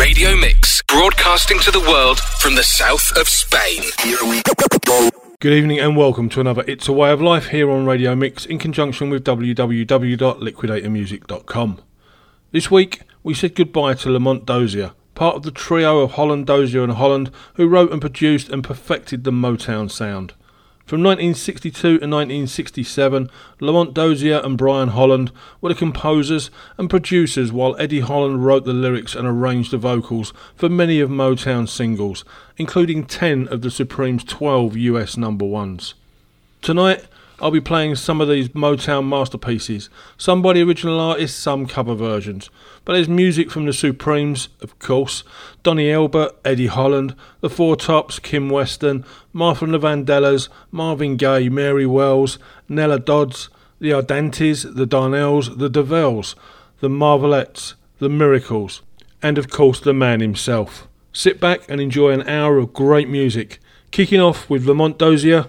Radio Mix, broadcasting to the world from the south of Spain. Good evening and welcome to another It's a Way of Life here on Radio Mix in conjunction with www.liquidatormusic.com. This week we said goodbye to Lamont Dozier, part of the trio of Holland, Dozier and Holland who wrote and produced and perfected the Motown sound. From 1962 to 1967, Lamont Dozier and Brian Holland were the composers and producers while Eddie Holland wrote the lyrics and arranged the vocals for many of Motown's singles, including 10 of the Supremes' 12 US number ones. Tonight, I'll be playing some of these Motown masterpieces, some by the original artists, some cover versions. But there's music from the Supremes, of course, Donny Elbert, Eddie Holland, The Four Tops, Kim Weston, Martha and the Vandellas, Marvin Gaye, Mary Wells, Nella Dodds, The Andantes, The Darnells, The DeVelles, The Marvelettes, The Miracles, and of course the man himself. Sit back and enjoy an hour of great music, kicking off with Lamont Dozier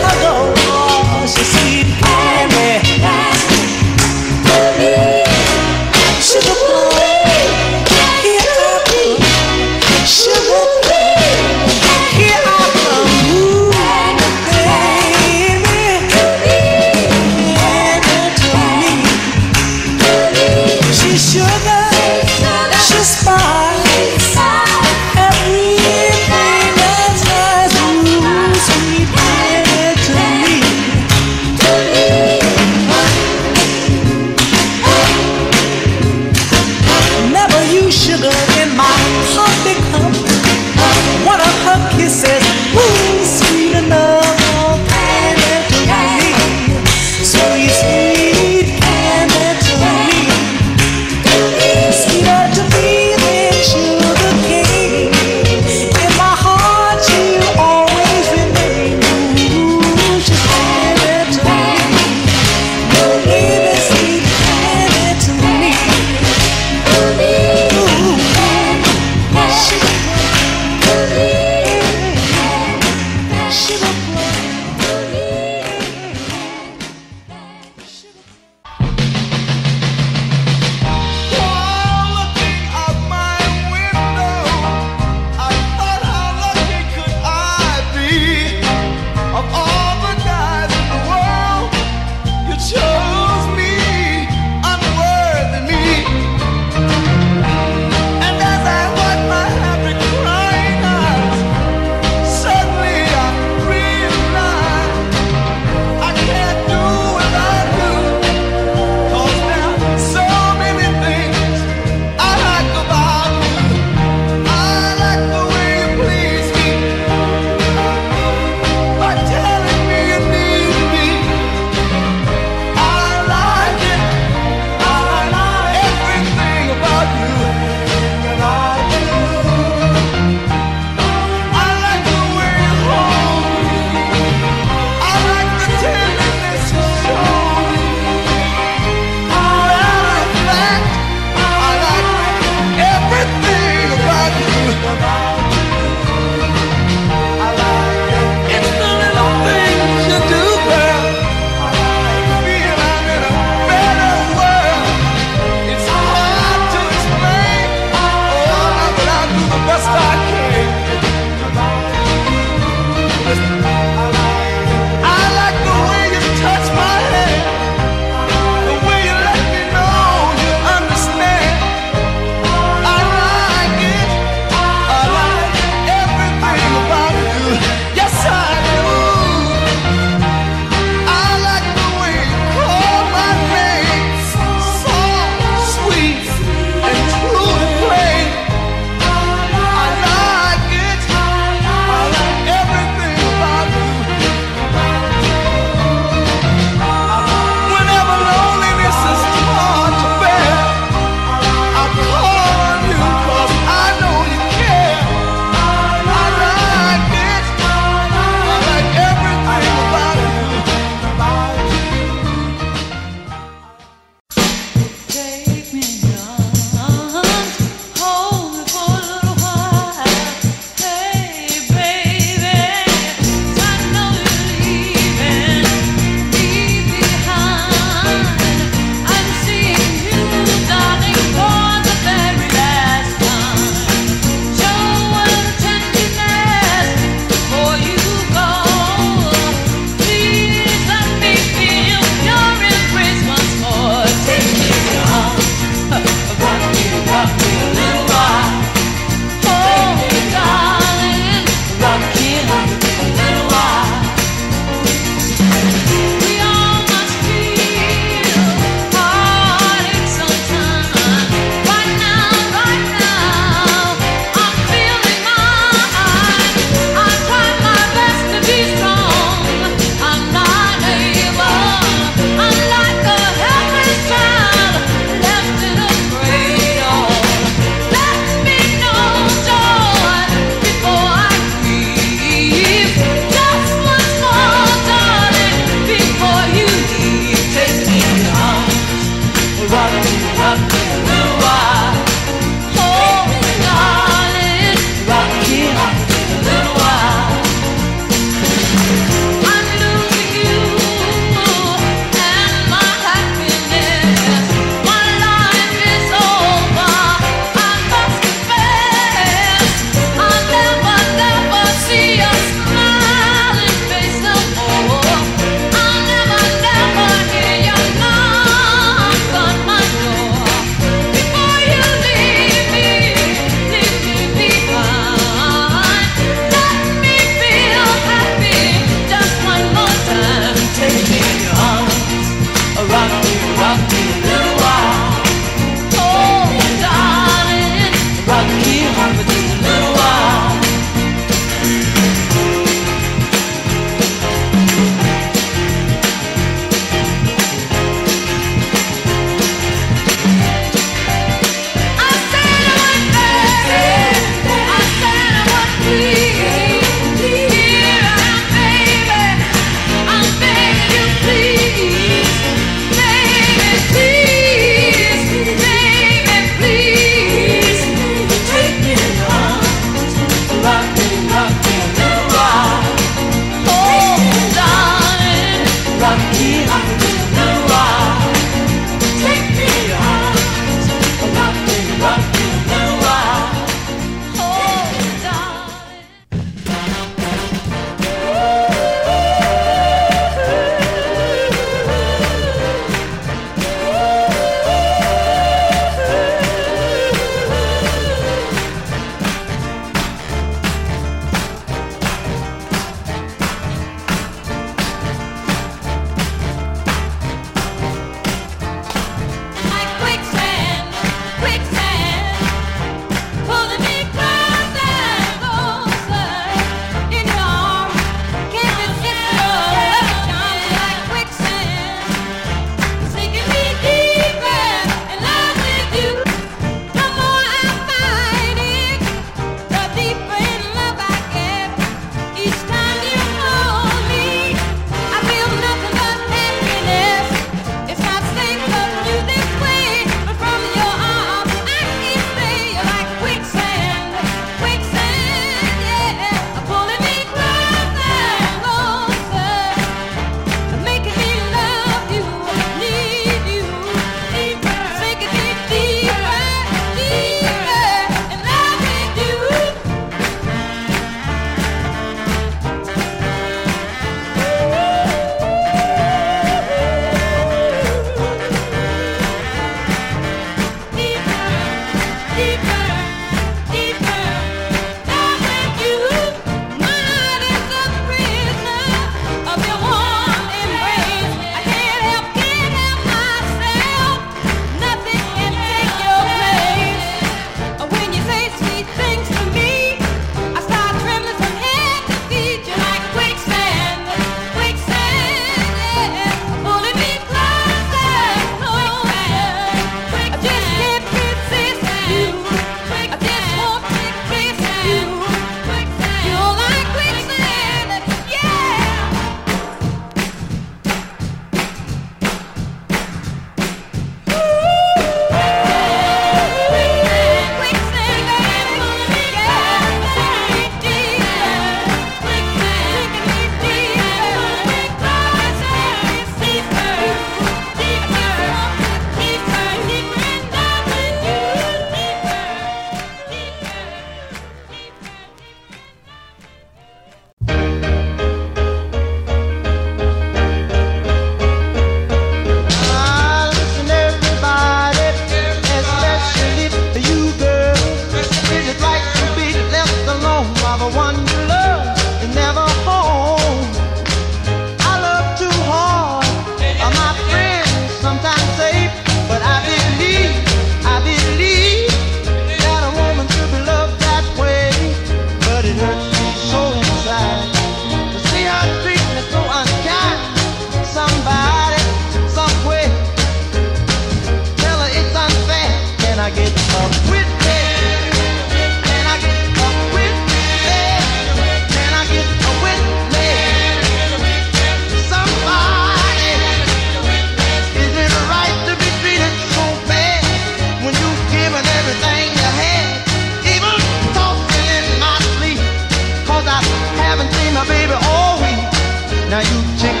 you check.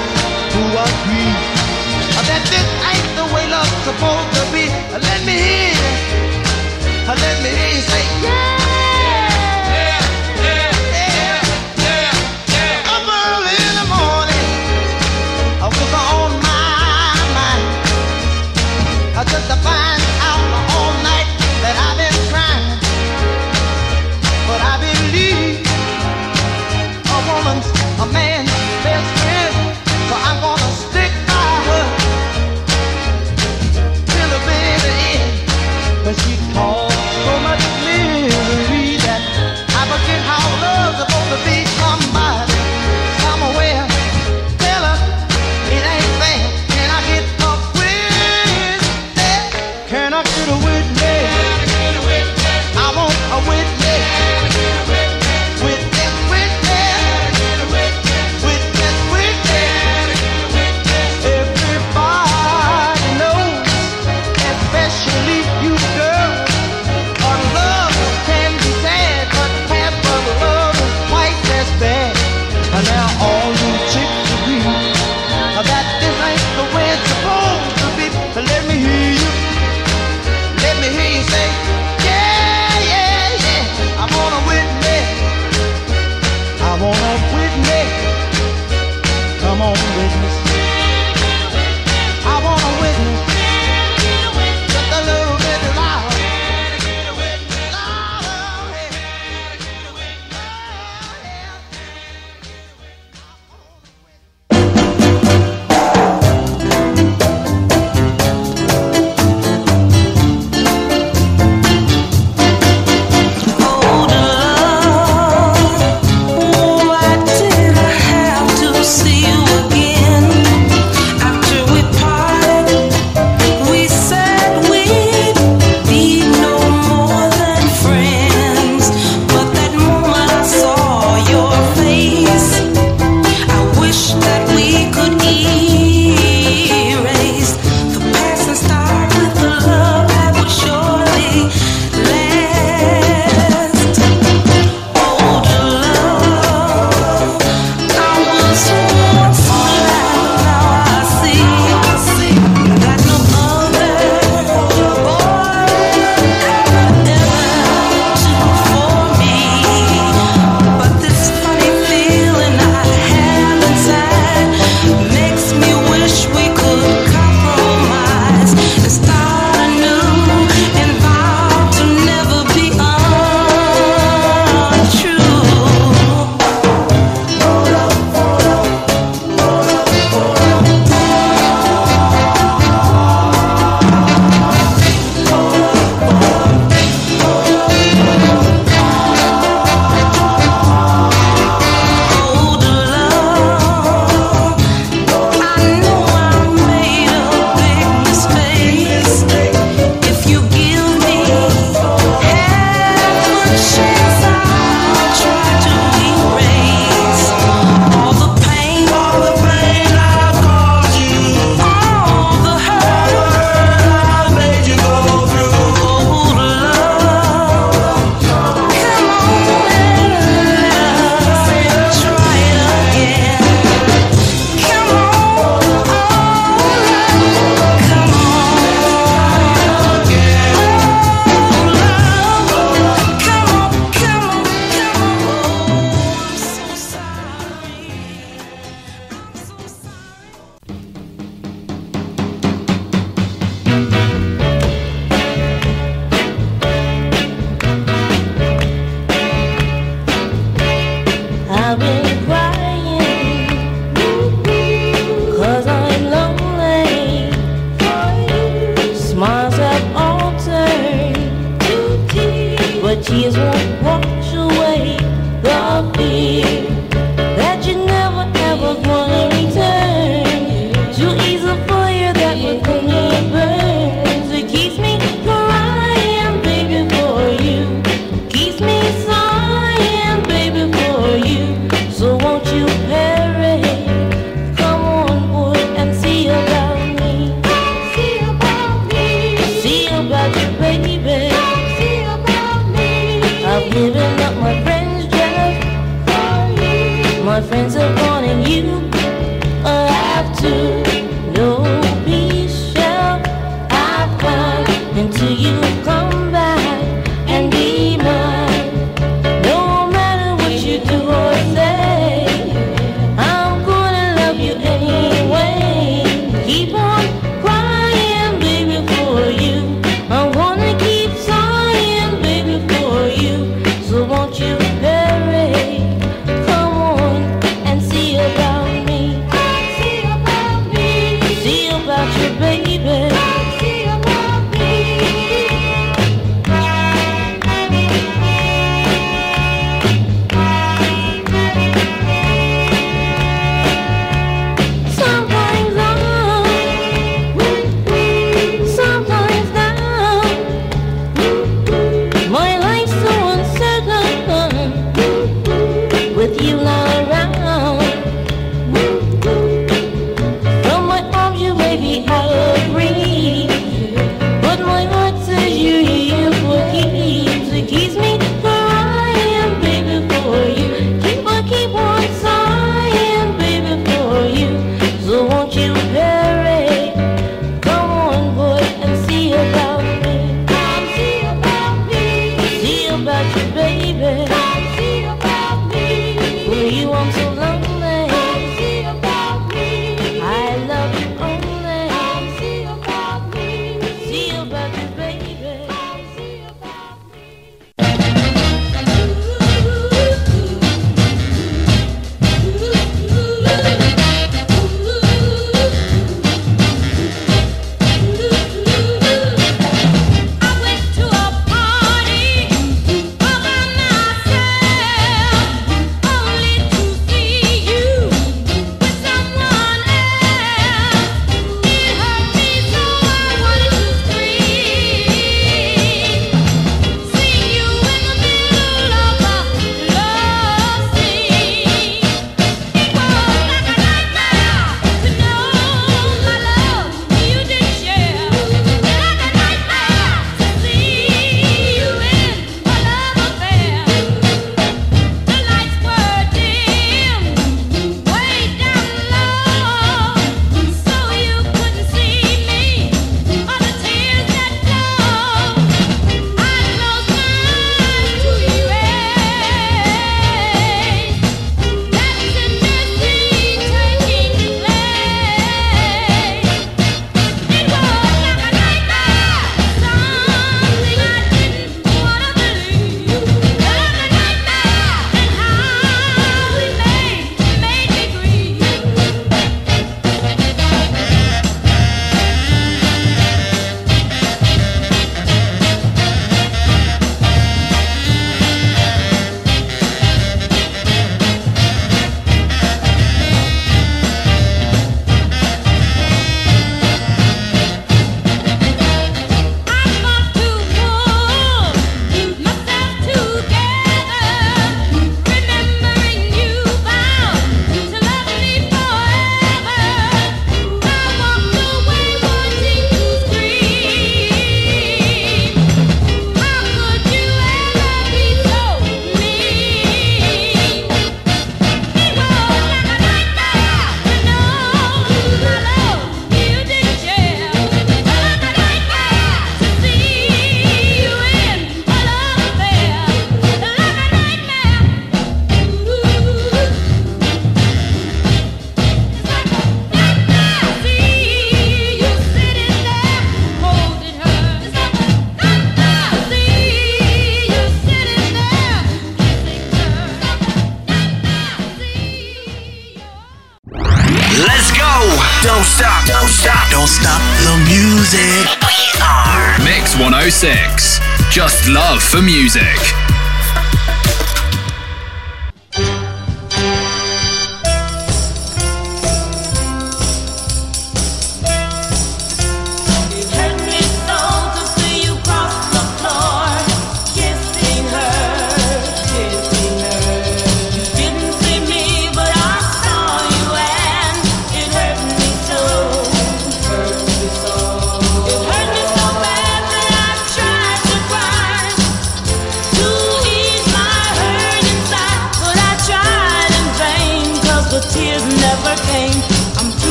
Love for music.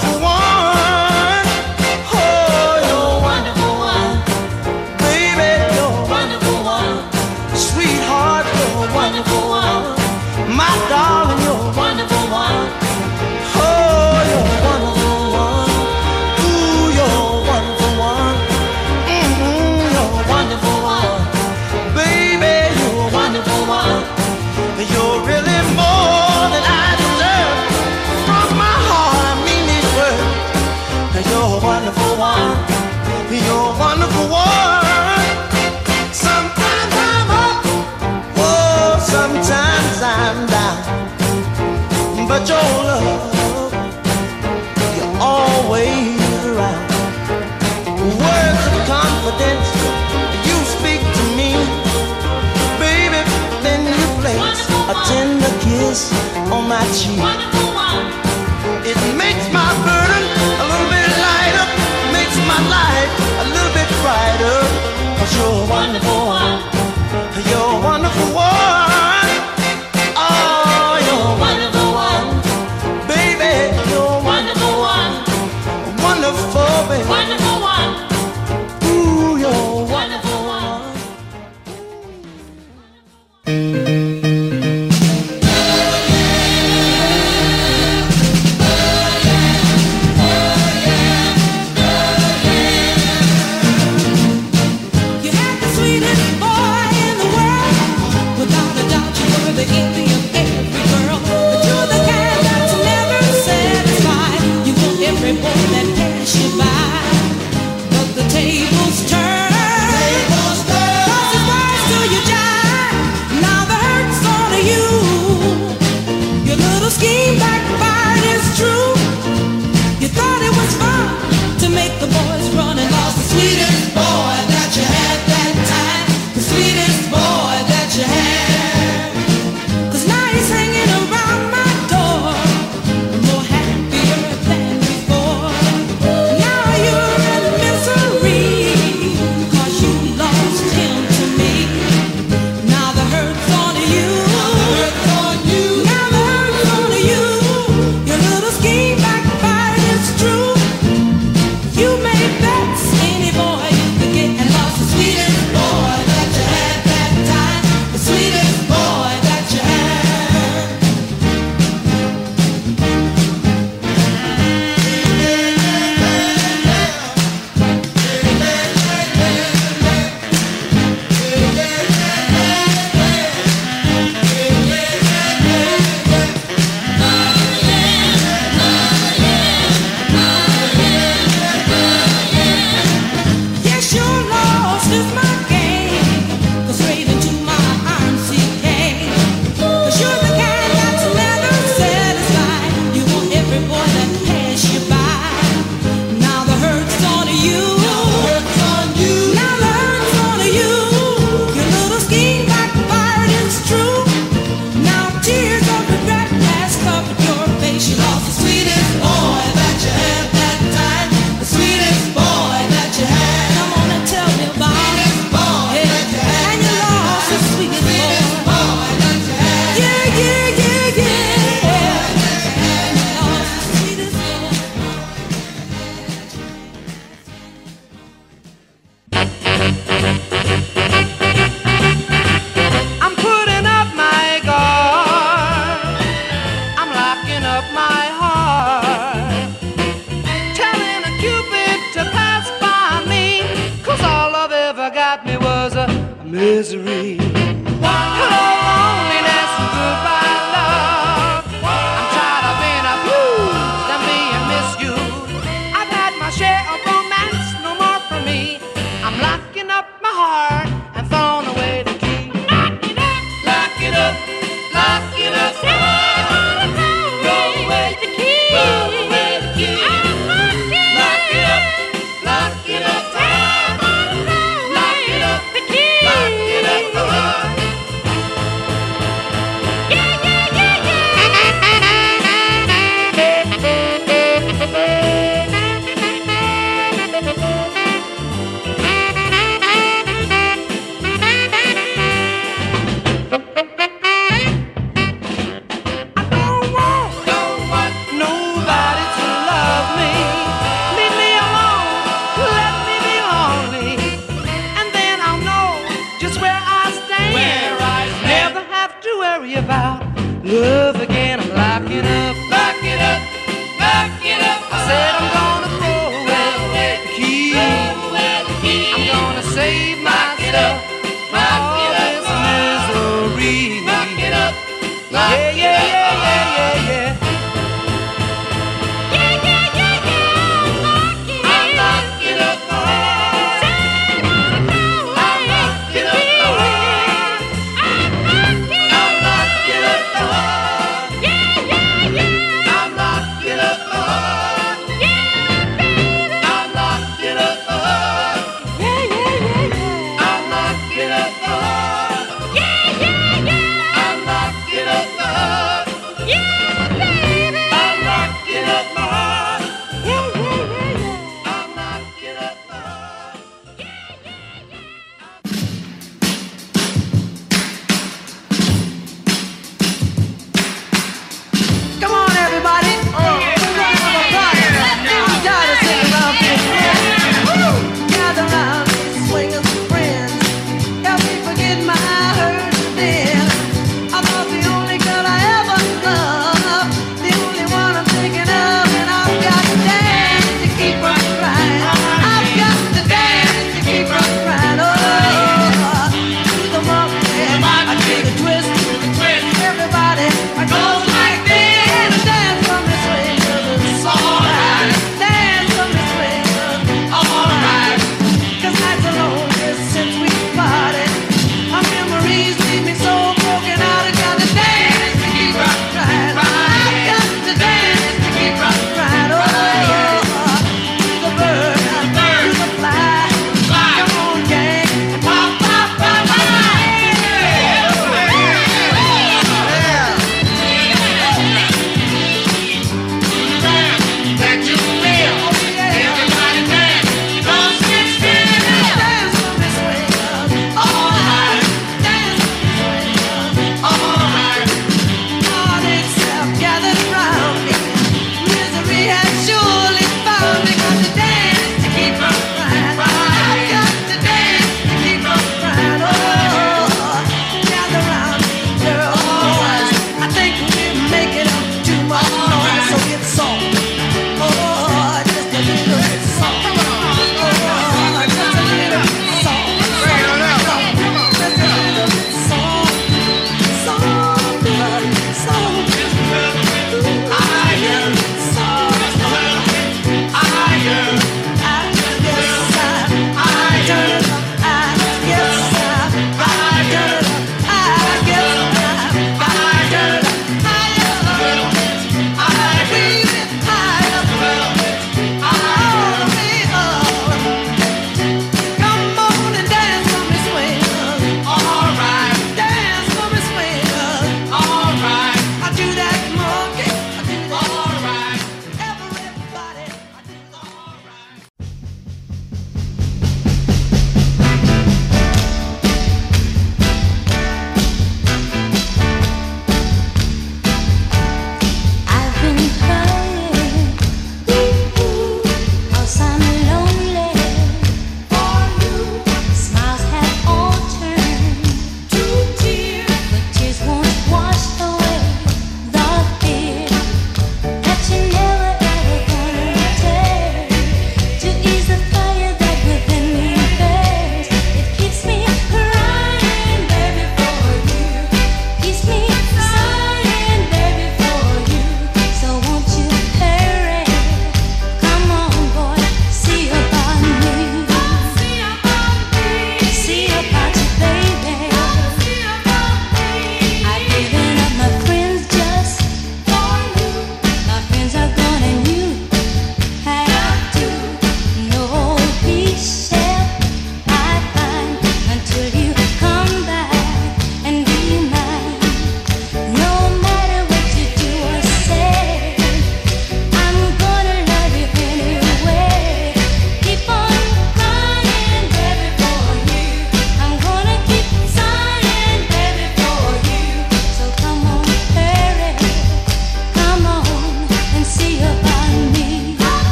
to kiss on my cheek. It makes my burden a little bit lighter, makes my life a little bit brighter. Cause you're a wonderful one. You're a wonderful one. misery.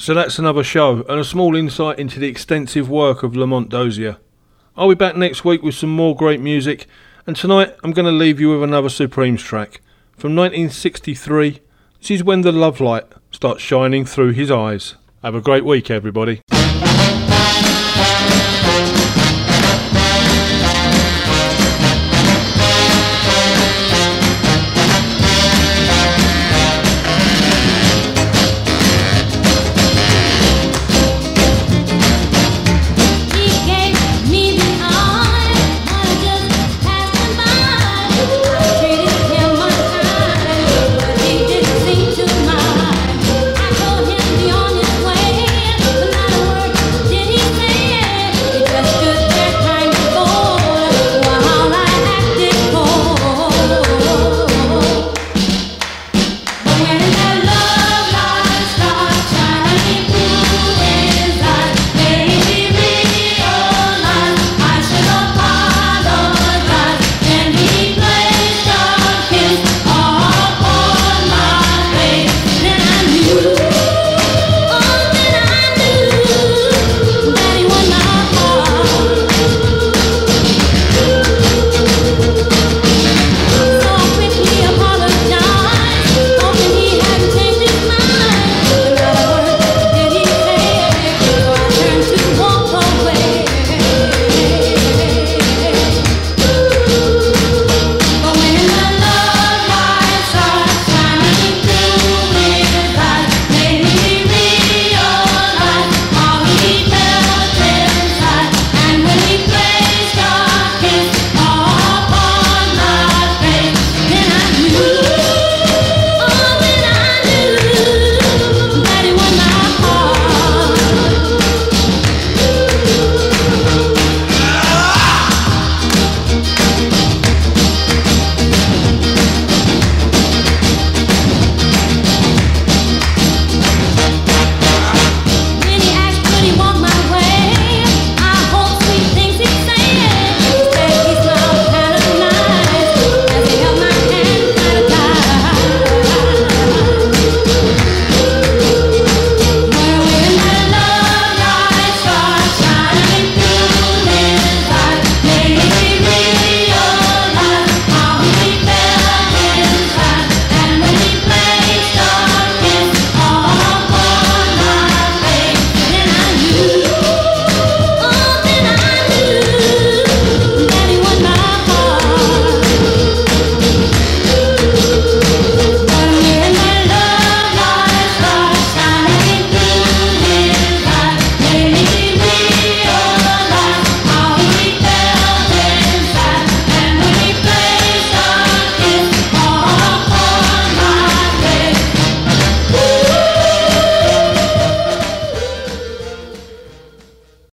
So that's another show and a small insight into the extensive work of Lamont Dozier. I'll be back next week with some more great music, and tonight I'm going to leave you with another Supremes track from 1963. This is when the love light starts shining through his eyes. Have a great week, everybody.